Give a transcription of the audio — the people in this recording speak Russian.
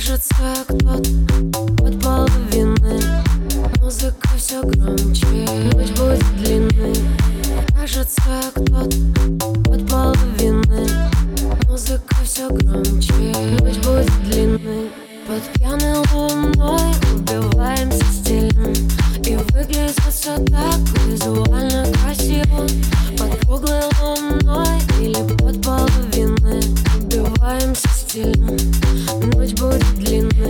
кажется, кто-то от половины Музыка все громче, ночь будет длинной. Кажется, кто-то от половины Музыка все громче, ночь будет длинной. Под пьяной луной убиваемся стилем. И выглядит все так визуально красиво. Под круглой луной или под половины Убиваемся стилем ночь будет длинной.